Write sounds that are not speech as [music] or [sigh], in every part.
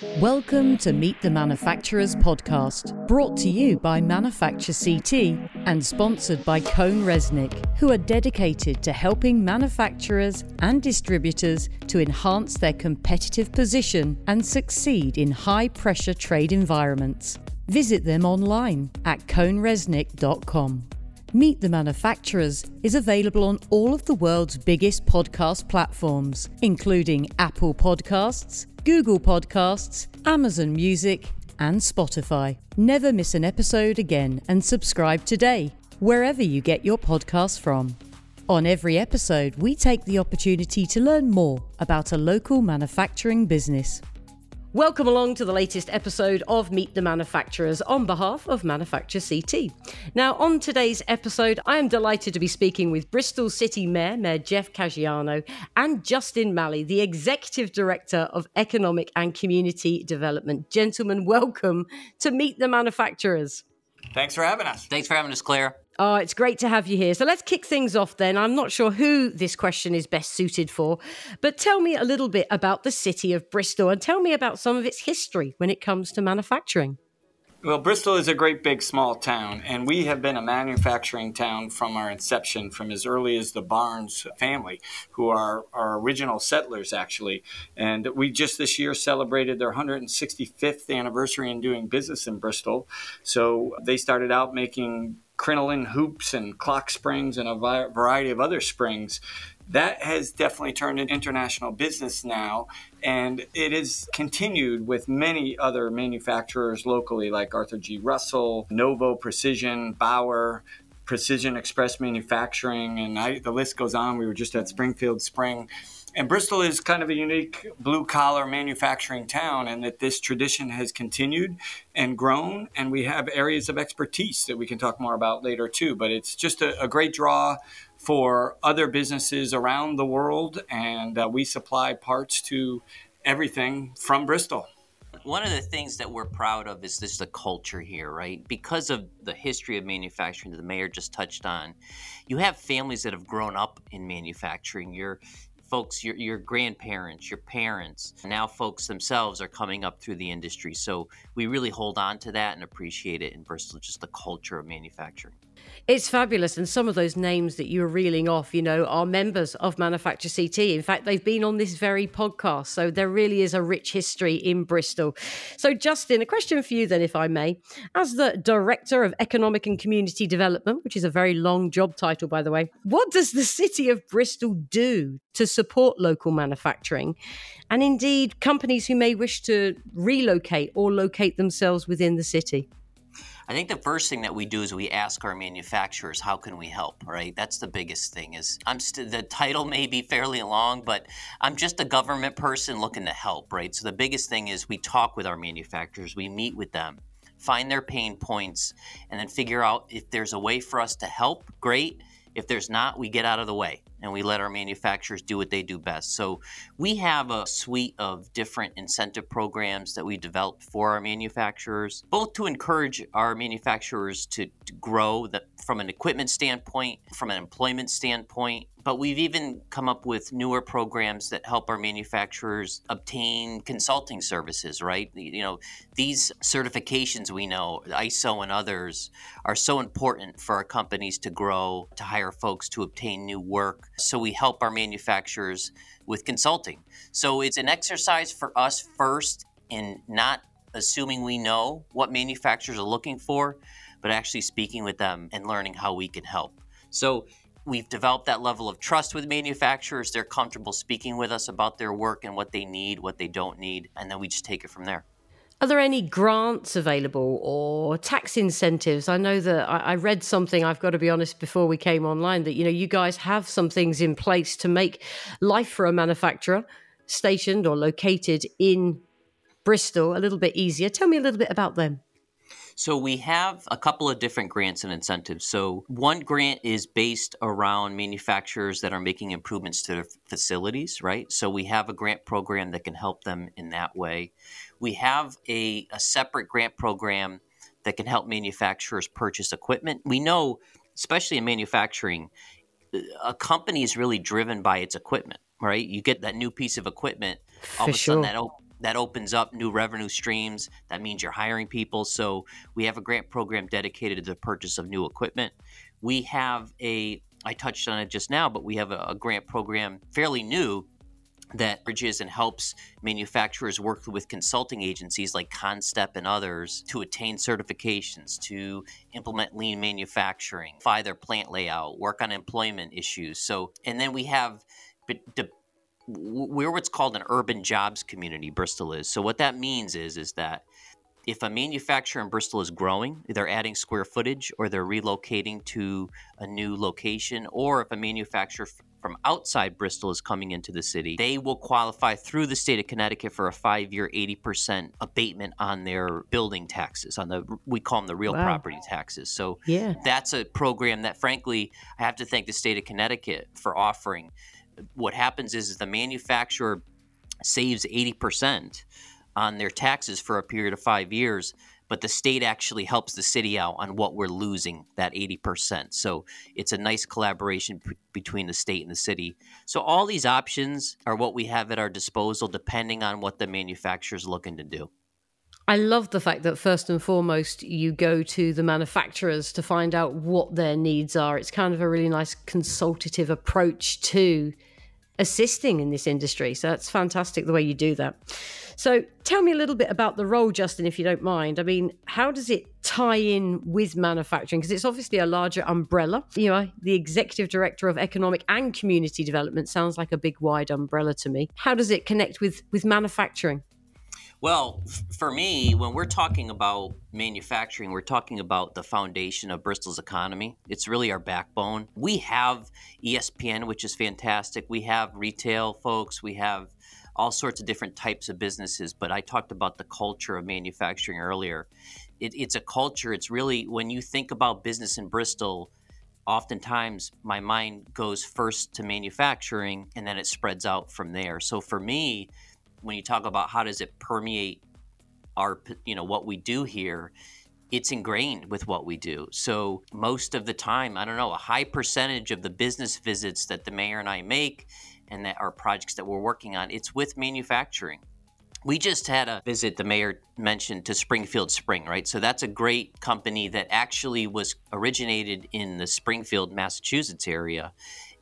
Welcome to Meet the Manufacturers podcast, brought to you by Manufacture CT and sponsored by CohnReznick, who are dedicated to helping manufacturers and distributors to enhance their competitive position and succeed in high pressure trade environments. Visit them online at cohnreznick.com. Meet the Manufacturers is available on all of the world's biggest podcast platforms, including Apple Podcasts, Google Podcasts, Amazon Music, and Spotify. Never miss an episode again and subscribe today, wherever you get your podcasts from. On every episode, we take the opportunity to learn more about a local manufacturing business. Welcome along to the latest episode of Meet the Manufacturers on behalf of Manufacture CT. Now, on today's episode, I am delighted to be speaking with Bristol City Mayor, Mayor Jeff Caggiano, and Justin Malley, the Executive Director of Economic and Community Development. Gentlemen, welcome to Meet the Manufacturers. Thanks for having us. Thanks for having us, Claire. Oh, it's great to have you here. So let's kick things off then. I'm not sure who this question is best suited for, but tell me a little bit about the city of Bristol and tell me about some of its history when it comes to manufacturing. Well, Bristol is a great big small town, and we have been a manufacturing town from our inception, from as early as the Barnes family, who are our original settlers, actually. And we just this year celebrated their 165th anniversary in doing business in Bristol. So they started out making crinoline hoops and clock springs and a variety of other springs. That has definitely turned into international business now, and it is continued with many other manufacturers locally, like Arthur G. Russell, Novo Precision, Bauer, Precision Express Manufacturing, and I, the list goes on. We were just at Springfield Spring and Bristol is kind of a unique blue collar manufacturing town, and that this tradition has continued and grown. And we have areas of expertise that we can talk more about later, too. But it's just a, a great draw for other businesses around the world, and uh, we supply parts to everything from Bristol. One of the things that we're proud of is this the culture here, right? Because of the history of manufacturing that the mayor just touched on, you have families that have grown up in manufacturing. You're folks, your, your grandparents, your parents, now folks themselves are coming up through the industry. So we really hold on to that and appreciate it in Bristol, just the culture of manufacturing. It's fabulous. And some of those names that you were reeling off, you know, are members of Manufacture CT. In fact, they've been on this very podcast. So there really is a rich history in Bristol. So, Justin, a question for you then, if I may. As the Director of Economic and Community Development, which is a very long job title, by the way, what does the city of Bristol do to support local manufacturing? And indeed, companies who may wish to relocate or locate themselves within the city? I think the first thing that we do is we ask our manufacturers, how can we help, right? That's the biggest thing is I'm st- the title may be fairly long, but I'm just a government person looking to help, right? So the biggest thing is we talk with our manufacturers, we meet with them, find their pain points, and then figure out if there's a way for us to help, great. If there's not, we get out of the way and we let our manufacturers do what they do best. So we have a suite of different incentive programs that we developed for our manufacturers, both to encourage our manufacturers to, to grow the, from an equipment standpoint, from an employment standpoint, but we've even come up with newer programs that help our manufacturers obtain consulting services, right? You know, these certifications we know, ISO and others, are so important for our companies to grow, to hire folks, to obtain new work. So we help our manufacturers with consulting. So it's an exercise for us first in not assuming we know what manufacturers are looking for, but actually speaking with them and learning how we can help. So we've developed that level of trust with manufacturers. They're comfortable speaking with us about their work and what they need, what they don't need, and then we just take it from there. Are there any grants available or tax incentives? I know that I, read something, I've got to be honest, before we came online, that you know you guys have some things in place to make life for a manufacturer stationed or located in Bristol a little bit easier. Tell me a little bit about them. So we have a couple of different grants and incentives. So one grant is based around manufacturers that are making improvements to their facilities, right? So we have a grant program that can help them in that way. We have a, a separate grant program that can help manufacturers purchase equipment. We know, especially in manufacturing, a company is really driven by its equipment, right? You get that new piece of equipment, all For of a sudden sure. that op- that opens up new revenue streams. That means you're hiring people. So we have a grant program dedicated to the purchase of new equipment. We have a, I touched on it just now, but we have a, a grant program fairly new that bridges and helps manufacturers work with consulting agencies like CONNSTEP and others to attain certifications, to implement lean manufacturing, fly their plant layout, work on employment issues. So, and then we have we're what's called an urban jobs community. Bristol is. So what that means is is that if a manufacturer in Bristol is growing, they're adding square footage or they're relocating to a new location, or if a manufacturer from outside Bristol is coming into the city, they will qualify through the state of Connecticut for a five year, 80% abatement on their building taxes, on the, we call them the real wow. property taxes. So yeah. that's a program that, frankly, I have to thank the state of Connecticut for offering what happens is, is the manufacturer saves 80% on their taxes for a period of five years, but the state actually helps the city out on what we're losing that 80%. So it's a nice collaboration p- between the state and the city. So all these options are what we have at our disposal depending on what the manufacturer is looking to do. I love the fact that first and foremost you go to the manufacturers to find out what their needs are. It's kind of a really nice consultative approach to assisting in this industry. So that's fantastic the way you do that. So tell me a little bit about the role, Justin, if you don't mind. I mean, how does it tie in with manufacturing? Because it's obviously a larger umbrella. You know, the executive director of economic and community development sounds like a big wide umbrella to me. How does it connect with with manufacturing? Well, for me, when we're talking about manufacturing, we're talking about the foundation of Bristol's economy. It's really our backbone. We have ESPN, which is fantastic. We have retail folks. We have all sorts of different types of businesses. But I talked about the culture of manufacturing earlier. It, it's a culture. It's really, when you think about business in Bristol, oftentimes my mind goes first to manufacturing and then it spreads out from there. So for me, when you talk about how does it permeate our you know what we do here it's ingrained with what we do. So most of the time i don't know a high percentage of the business visits that the mayor and i make and that our projects that we're working on it's with manufacturing. We just had a visit the mayor mentioned to springfield spring right? So that's a great company that actually was originated in the springfield massachusetts area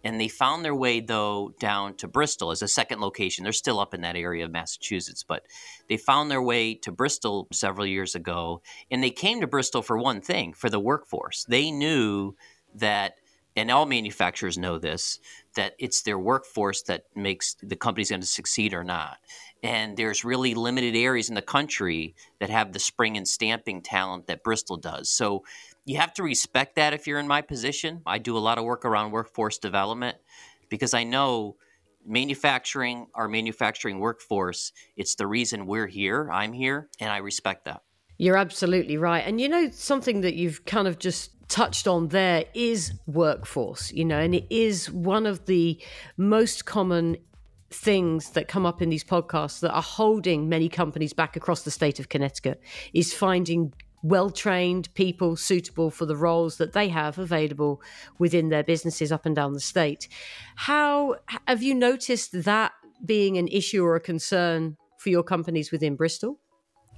and they found their way though down to Bristol as a second location. They're still up in that area of Massachusetts, but they found their way to Bristol several years ago, and they came to Bristol for one thing, for the workforce. They knew that and all manufacturers know this that it's their workforce that makes the company's going to succeed or not and there's really limited areas in the country that have the spring and stamping talent that bristol does so you have to respect that if you're in my position. I do a lot of work around workforce development because I know manufacturing, our manufacturing workforce, it's the reason we're here. I'm here, and I respect that. You're absolutely right. And you know, something that you've kind of just touched on there is workforce, you know, and it is one of the most common things that come up in these podcasts that are holding many companies back across the state of Connecticut is finding well trained people suitable for the roles that they have available within their businesses up and down the state. How have you noticed that being an issue or a concern for your companies within Bristol?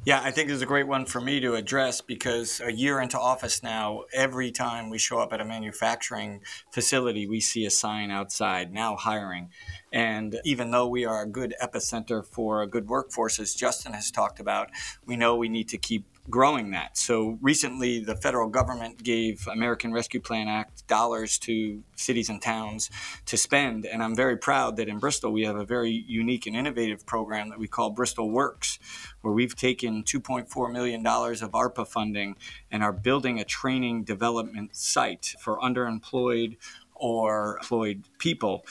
Yeah, I think it's a great one for me to address because a year into office now, every time we show up at a manufacturing facility, we see a sign outside now hiring. And even though we are a good epicenter for a good workforce, as Justin has talked about, we know we need to keep growing that. So recently, the federal government gave American Rescue Plan Act dollars to cities and towns to spend. And I'm very proud that in Bristol, we have a very unique and innovative program that we call Bristol Works, where we've taken $2.4 million of ARPA funding and are building a training development site for underemployed or employed people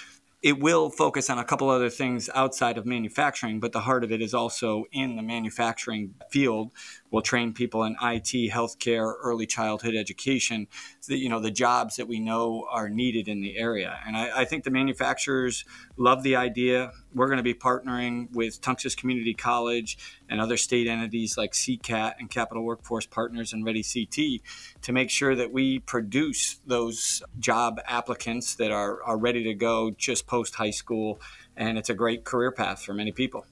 it will focus on a couple other things outside of manufacturing, but the heart of it is also in the manufacturing field. We'll train people in IT, healthcare, early childhood education, the, you know, the jobs that we know are needed in the area. And I, I think the manufacturers love the idea. We're going to be partnering with Tunxis Community College and other state entities like CCAT and Capital Workforce Partners and Ready CT to make sure that we produce those job applicants that are, are ready to go just post high school. And it's a great career path for many people.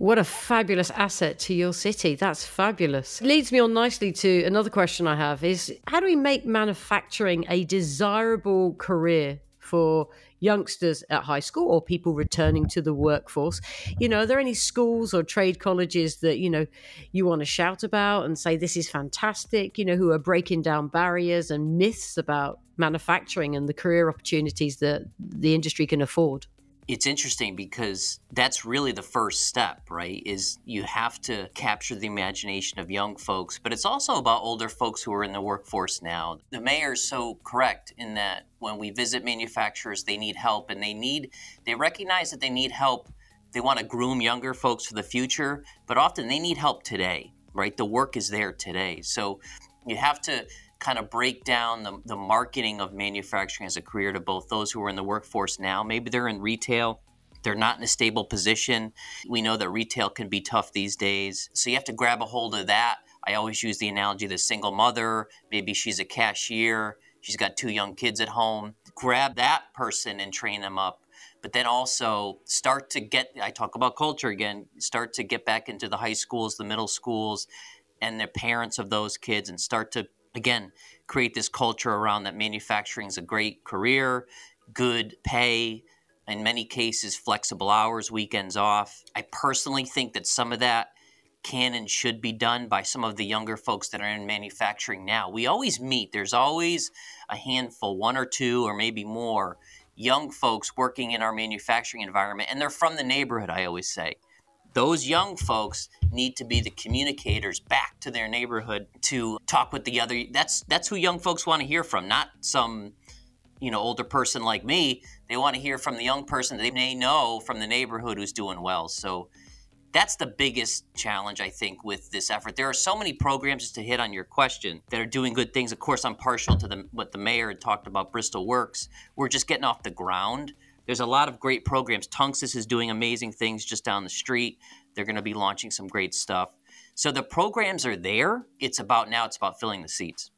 What a fabulous asset to your city. That's fabulous. Leads me on nicely to another question I have is how do we make manufacturing a desirable career for youngsters at high school or people returning to the workforce. You know, are there any schools or trade colleges that, you know, you want to shout about and say this is fantastic, you know, who are breaking down barriers and myths about manufacturing and the career opportunities that the industry can afford? It's interesting because that's really the first step, right? Is you have to capture the imagination of young folks, but it's also about older folks who are in the workforce now. The mayor is so correct in that when we visit manufacturers, they need help and they need they recognize that they need help. They want to groom younger folks for the future, but often they need help today, right? The work is there today. So you have to kind of break down the, the marketing of manufacturing as a career to both those who are in the workforce now. Maybe they're in retail, they're not in a stable position. We know that retail can be tough these days. So you have to grab a hold of that. I always use the analogy of the single mother. Maybe she's a cashier, she's got two young kids at home. Grab that person and train them up. But then also start to get, I talk about culture again, start to get back into the high schools, the middle schools, and the parents of those kids and start to again, create this culture around that manufacturing is a great career, good pay, in many cases, flexible hours, weekends off. I personally think that some of that can and should be done by some of the younger folks that are in manufacturing now. We always meet, there's always a handful, one or two, or maybe more, young folks working in our manufacturing environment, and they're from the neighborhood, I always say those young folks need to be the communicators back to their neighborhood to talk with the other that's that's who young folks want to hear from not some you know older person like me. They want to hear from the young person they may know from the neighborhood who's doing well. So that's the biggest challenge i think with this effort. There are so many programs just to hit on your question that are doing good things. Of course i'm partial to the, what the mayor had talked about bristol works. We're just getting off the ground there's a lot of great programs. Tunxis is doing amazing things just down the street. They're going to be launching some great stuff. So the programs are there. It's about now, it's about filling the seats.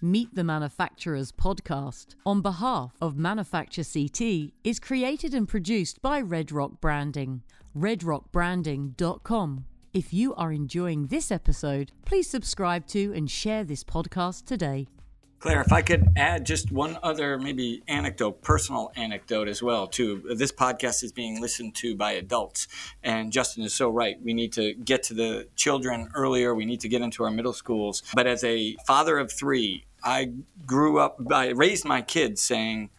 Meet the Manufacturers podcast on behalf of Manufacture CT is created and produced by Red Rock Branding. redrockbranding.com. If you are enjoying this episode, please subscribe to and share this podcast today. Claire, if I could add just one other maybe anecdote, personal anecdote as well, too. This podcast is being listened to by adults, and Justin is so right. We need to get to the children earlier. We need to get into our middle schools. But as a father of three, I grew up, I raised my kids saying,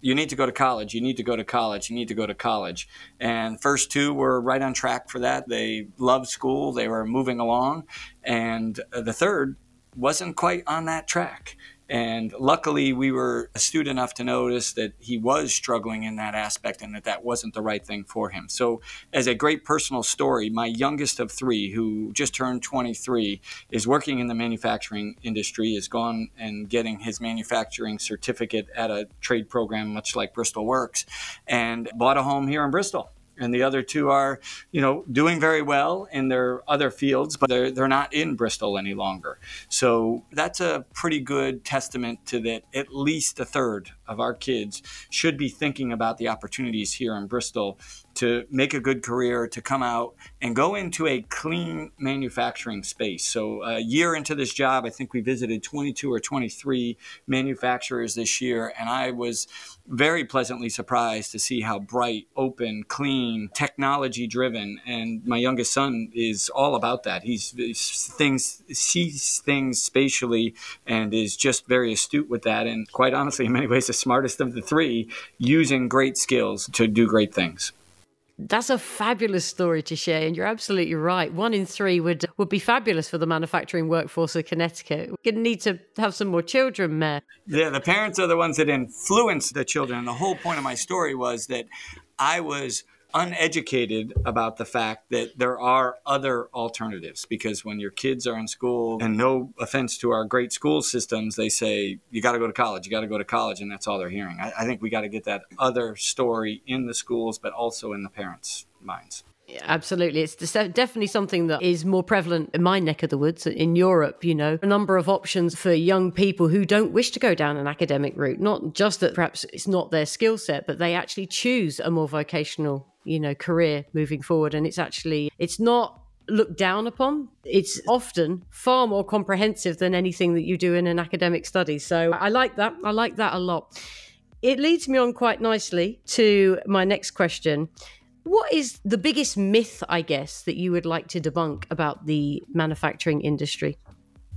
you need to go to college. You need to go to college. You need to go to college. And first two were right on track for that. They loved school. They were moving along. And the third wasn't quite on that track. And luckily, we were astute enough to notice that he was struggling in that aspect and that that wasn't the right thing for him. So, as a great personal story, my youngest of three, who just turned 23, is working in the manufacturing industry, is gone and getting his manufacturing certificate at a trade program, much like Bristol Works, and bought a home here in Bristol and the other two are, you know, doing very well in their other fields, but they're they're not in Bristol any longer. So that's a pretty good testament to that. At least a third of our kids should be thinking about the opportunities here in Bristol to make a good career, to come out and go into a clean manufacturing space. So, a year into this job, I think we visited 22 or 23 manufacturers this year, and I was very pleasantly surprised to see how bright, open, clean, technology driven. And my youngest son is all about that. He's, he's things sees things spatially and is just very astute with that. And quite honestly, in many ways, the smartest of the three, using great skills to do great things. That's a fabulous story to share, and you're absolutely right. One in three would would be fabulous for the manufacturing workforce of Connecticut. We're going to need to have some more children, Mayor. Yeah, the parents are the ones that influence the children. And the whole point of my story was that I was uneducated about the fact that there are other alternatives because when your kids are in school and no offense to our great school systems they say you got to go to college you got to go to college and that's all they're hearing. I, I think we got to get that other story in the schools but also in the parents minds Absolutely. It's definitely something that is more prevalent in my neck of the woods in Europe, you know, a number of options for young people who don't wish to go down an academic route. Not just that perhaps it's not their skill set, but they actually choose a more vocational, you know, career moving forward. And it's actually, it's not looked down upon. It's often far more comprehensive than anything that you do in an academic study. So I like that. I like that a lot. It leads me on quite nicely to my next question. What is the biggest myth, I guess, that you would like to debunk about the manufacturing industry?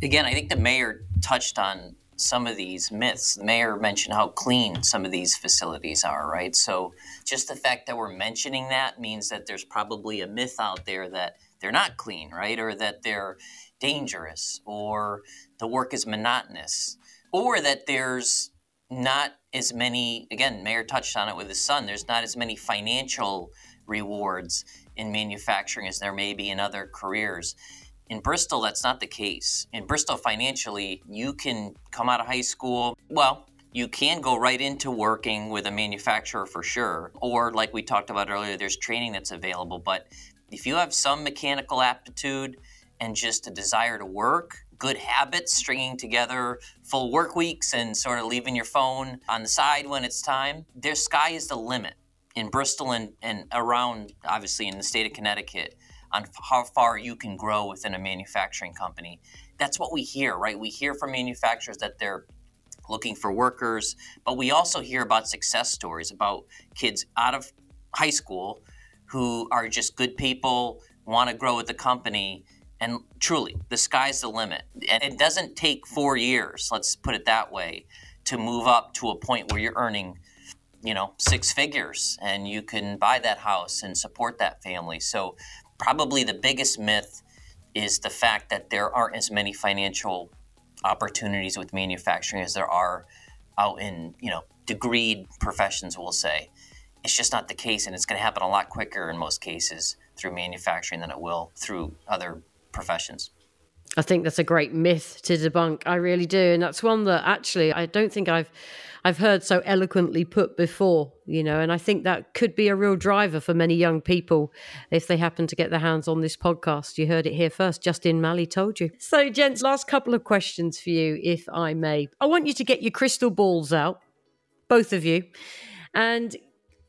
Again, I think the mayor touched on some of these myths. The mayor mentioned how clean some of these facilities are, right? So just the fact that we're mentioning that means that there's probably a myth out there that they're not clean, right? Or that they're dangerous, or the work is monotonous, or that there's not as many, again, Mayor touched on it with his son, there's not as many financial rewards in manufacturing as there may be in other careers. In Bristol, that's not the case. In Bristol, financially, you can come out of high school, well, you can go right into working with a manufacturer for sure. Or, like we talked about earlier, there's training that's available. But if you have some mechanical aptitude and just a desire to work, good habits, stringing together full work weeks and sort of leaving your phone on the side when it's time, their sky is the limit in Bristol and, and around, obviously, in the state of Connecticut on how far you can grow within a manufacturing company. That's what we hear, right? We hear from manufacturers that they're looking for workers, but we also hear about success stories about kids out of high school who are just good people, want to grow with the company. And truly, the sky's the limit. And it doesn't take four years, let's put it that way, to move up to a point where you're earning you know six figures and you can buy that house and support that family. So probably the biggest myth is the fact that there aren't as many financial opportunities with manufacturing as there are out in you know degreed professions we'll say. It's just not the case and it's going to happen a lot quicker in most cases through manufacturing than it will through other professions. I think that's a great myth to debunk. I really do, and that's one that actually I don't think I've I've heard so eloquently put before, you know, and I think that could be a real driver for many young people if they happen to get their hands on this podcast. You heard it here first. Justin Malley told you. So, gents, last couple of questions for you, if I may. I want you to get your crystal balls out, both of you, and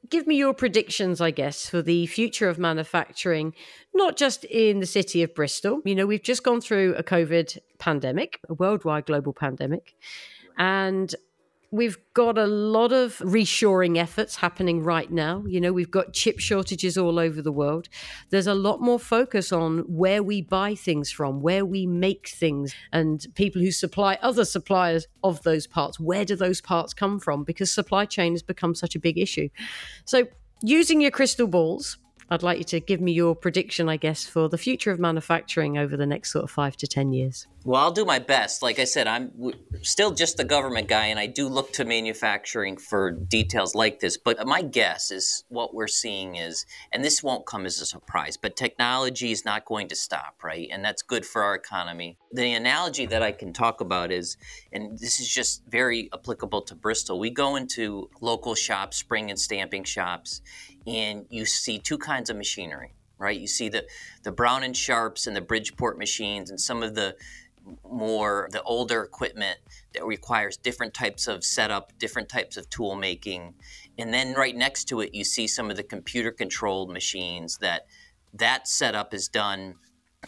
give me your predictions, I guess, for the future of manufacturing, not just in the city of Bristol. You know, we've just gone through a COVID pandemic, a worldwide global pandemic. And We've got a lot of reshoring efforts happening right now. You know, we've got chip shortages all over the world. There's a lot more focus on where we buy things from, where we make things, and people who supply other suppliers of those parts. Where do those parts come from? Because supply chain has become such a big issue. So, using your crystal balls, I'd like you to give me your prediction, I guess, for the future of manufacturing over the next sort of five to 10 years. Well, I'll do my best. Like I said, I'm still just the government guy, and I do look to manufacturing for details like this. But my guess is what we're seeing is, and this won't come as a surprise, but technology is not going to stop, right? And that's good for our economy. The analogy that I can talk about is, and this is just very applicable to Bristol, we go into local shops, spring and stamping shops, and you see two kinds of machinery, right? You see the, the Brown and Sharpes and the Bridgeport machines and some of the more the older equipment that requires different types of setup, different types of tool making. And then right next to it you see some of the computer controlled machines that that setup is done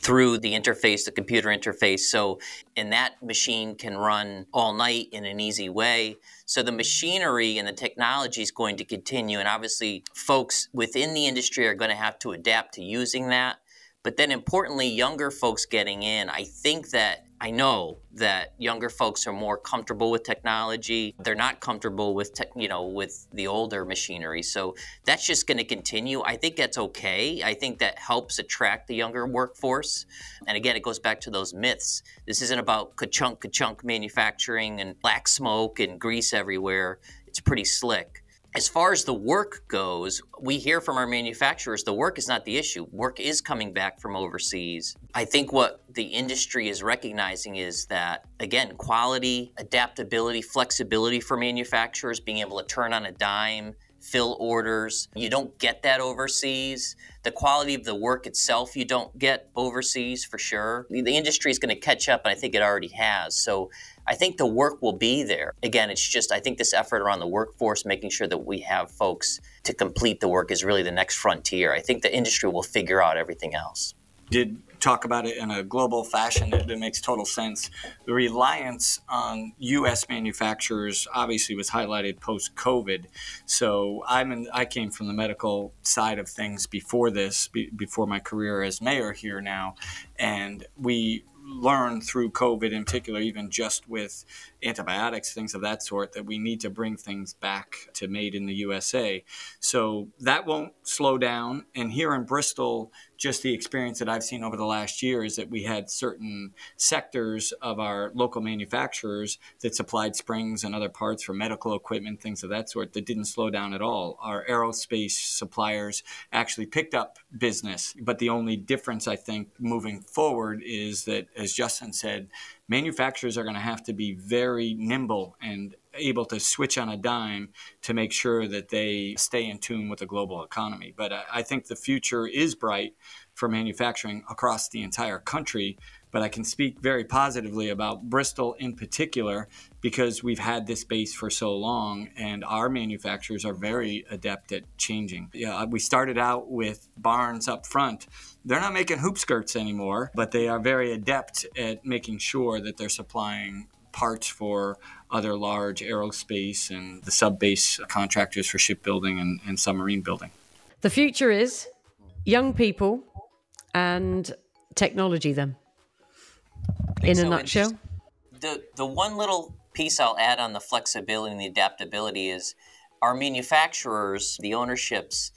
through the interface, the computer interface. So, and that machine can run all night in an easy way. So, the machinery and the technology is going to continue. And obviously, folks within the industry are going to have to adapt to using that. But then, importantly, younger folks getting in, I think that I know that younger folks are more comfortable with technology. They're not comfortable with tech, you know, with the older machinery. So that's just going to continue. I think that's okay. I think that helps attract the younger workforce. And again, it goes back to those myths. This isn't about ka-chunk ka-chunk manufacturing and black smoke and grease everywhere. It's pretty slick. As far as the work goes, we hear from our manufacturers the work is not the issue. Work is coming back from overseas. I think what the industry is recognizing is that, again, quality, adaptability, flexibility for manufacturers, being able to turn on a dime, fill orders. You don't get that overseas. The quality of the work itself, you don't get overseas for sure. The industry is going to catch up, and I think it already has. So I think the work will be there. Again, it's just, I think this effort around the workforce, making sure that we have folks to complete the work is really the next frontier. I think the industry will figure out everything else. Did talk about it in a global fashion that, that, makes total sense. The reliance on U.S. manufacturers obviously was highlighted post COVID. So I'm in, I came from the medical side of things before this, be, before my career as mayor here now, and we learned through COVID in particular, even just with antibiotics, things of that sort, that we need to bring things back to made in the USA. So that won't slow down. And here in Bristol, just the experience that I've seen over the last year is that we had certain sectors of our local manufacturers that supplied springs and other parts for medical equipment, things of that sort, that didn't slow down at all. Our aerospace suppliers actually picked up business. But the only difference, I think, moving forward is that, as Justin said, manufacturers are going to have to be very nimble and able to switch on a dime to make sure that they stay in tune with the global economy. But I think the future is bright for manufacturing across the entire country. But I can speak very positively about Bristol in particular because we've had this base for so long and our manufacturers are very adept at changing. Yeah, uh, we started out with Barnes up front. They're not making hoop skirts anymore, but they are very adept at making sure that they're supplying parts for other large aerospace and the sub base contractors for shipbuilding and, and submarine building. The future is young people and technology, then, in so. a nutshell. The, the one little piece I'll add on the flexibility and the adaptability is our manufacturers, the ownerships,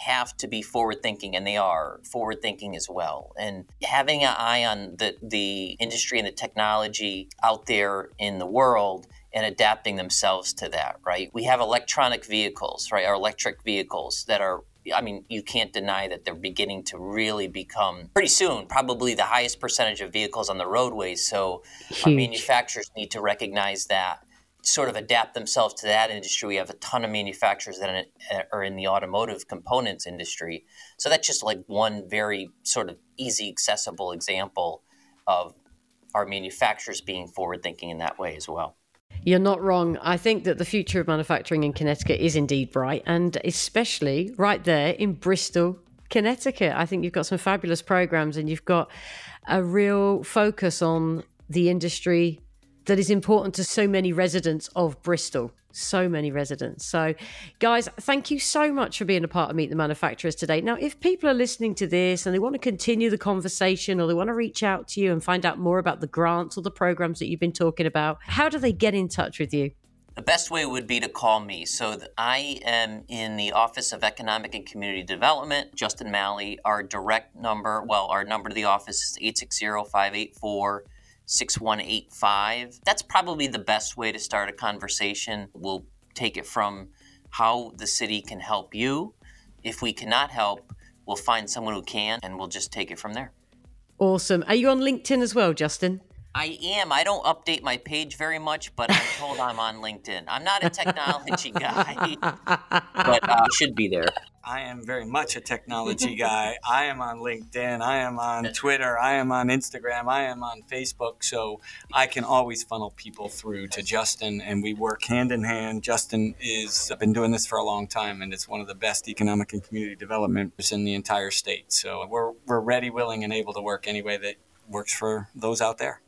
have to be forward thinking and they are forward thinking as well and having an eye on the, the industry and the technology out there in the world and adapting themselves to that right we have electronic vehicles right our electric vehicles that are I mean, you can't deny that they're beginning to really become pretty soon, probably the highest percentage of vehicles on the roadways. So, our manufacturers need to recognize that sort of adapt themselves to that industry. We have a ton of manufacturers that are in uh, the automotive components industry. So that's just like one very sort of easy, accessible example of our manufacturers being forward thinking in that way as well. You're not wrong. I think that the future of manufacturing in Connecticut is indeed bright, and especially right there in Bristol, Connecticut. I think you've got some fabulous programs and you've got a real focus on the industry that is important to so many residents of Bristol. So many residents. So, guys, thank you so much for being a part of Meet the Manufacturers today. Now, if people are listening to this and they want to continue the conversation or they want to reach out to you and find out more about the grants or the programs that you've been talking about, how do they get in touch with you? The best way would be to call me. So I am in the Office of Economic and Community Development, Justin Malley. Our direct number, well, our number to the office is 860 584 6185. That's probably the best way to start a conversation. We'll take it from how the city can help you. If we cannot help, we'll find someone who can and we'll just take it from there. Awesome. Are you on LinkedIn as well, Justin? I am. I don't update my page very much, but I'm told I'm on LinkedIn. I'm not a technology [laughs] guy, but uh, should be there. I am very much a technology guy. I am on LinkedIn. I am on Twitter. I am on Instagram. I am on Facebook. So I can always funnel people through to Justin, and we work hand in hand. Justin is been doing this for a long time, and it's one of the best economic and community developments in the entire state. So we're we're ready, willing, and able to work any way that works for those out there.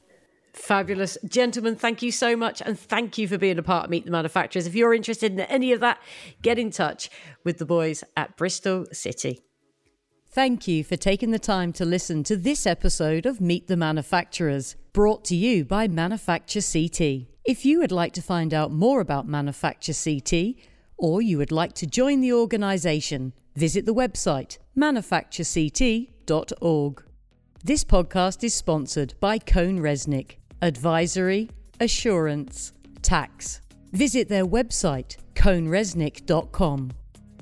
Fabulous. Gentlemen, thank you so much. And thank you for being a part of Meet the Manufacturers. If you're interested in any of that, get in touch with the boys at Bristol City. Thank you for taking the time to listen to this episode of Meet the Manufacturers, brought to you by Manufacture CT. If you would like to find out more about Manufacture CT, or you would like to join the organisation, visit the website manufacturect.org. This podcast is sponsored by CohnReznick advisory, assurance, tax. Visit their website, cohnreznick.com.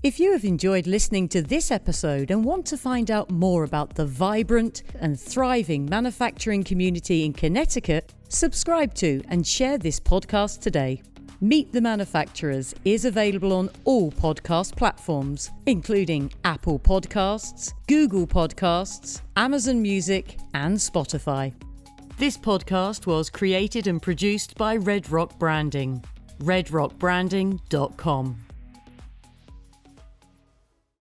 If you have enjoyed listening to this episode and want to find out more about the vibrant and thriving manufacturing community in Connecticut, subscribe to and share this podcast today. Meet the Manufacturers is available on all podcast platforms, including Apple Podcasts, Google Podcasts, Amazon Music, and Spotify. This podcast was created and produced by Red Rock Branding. redrockbranding.com.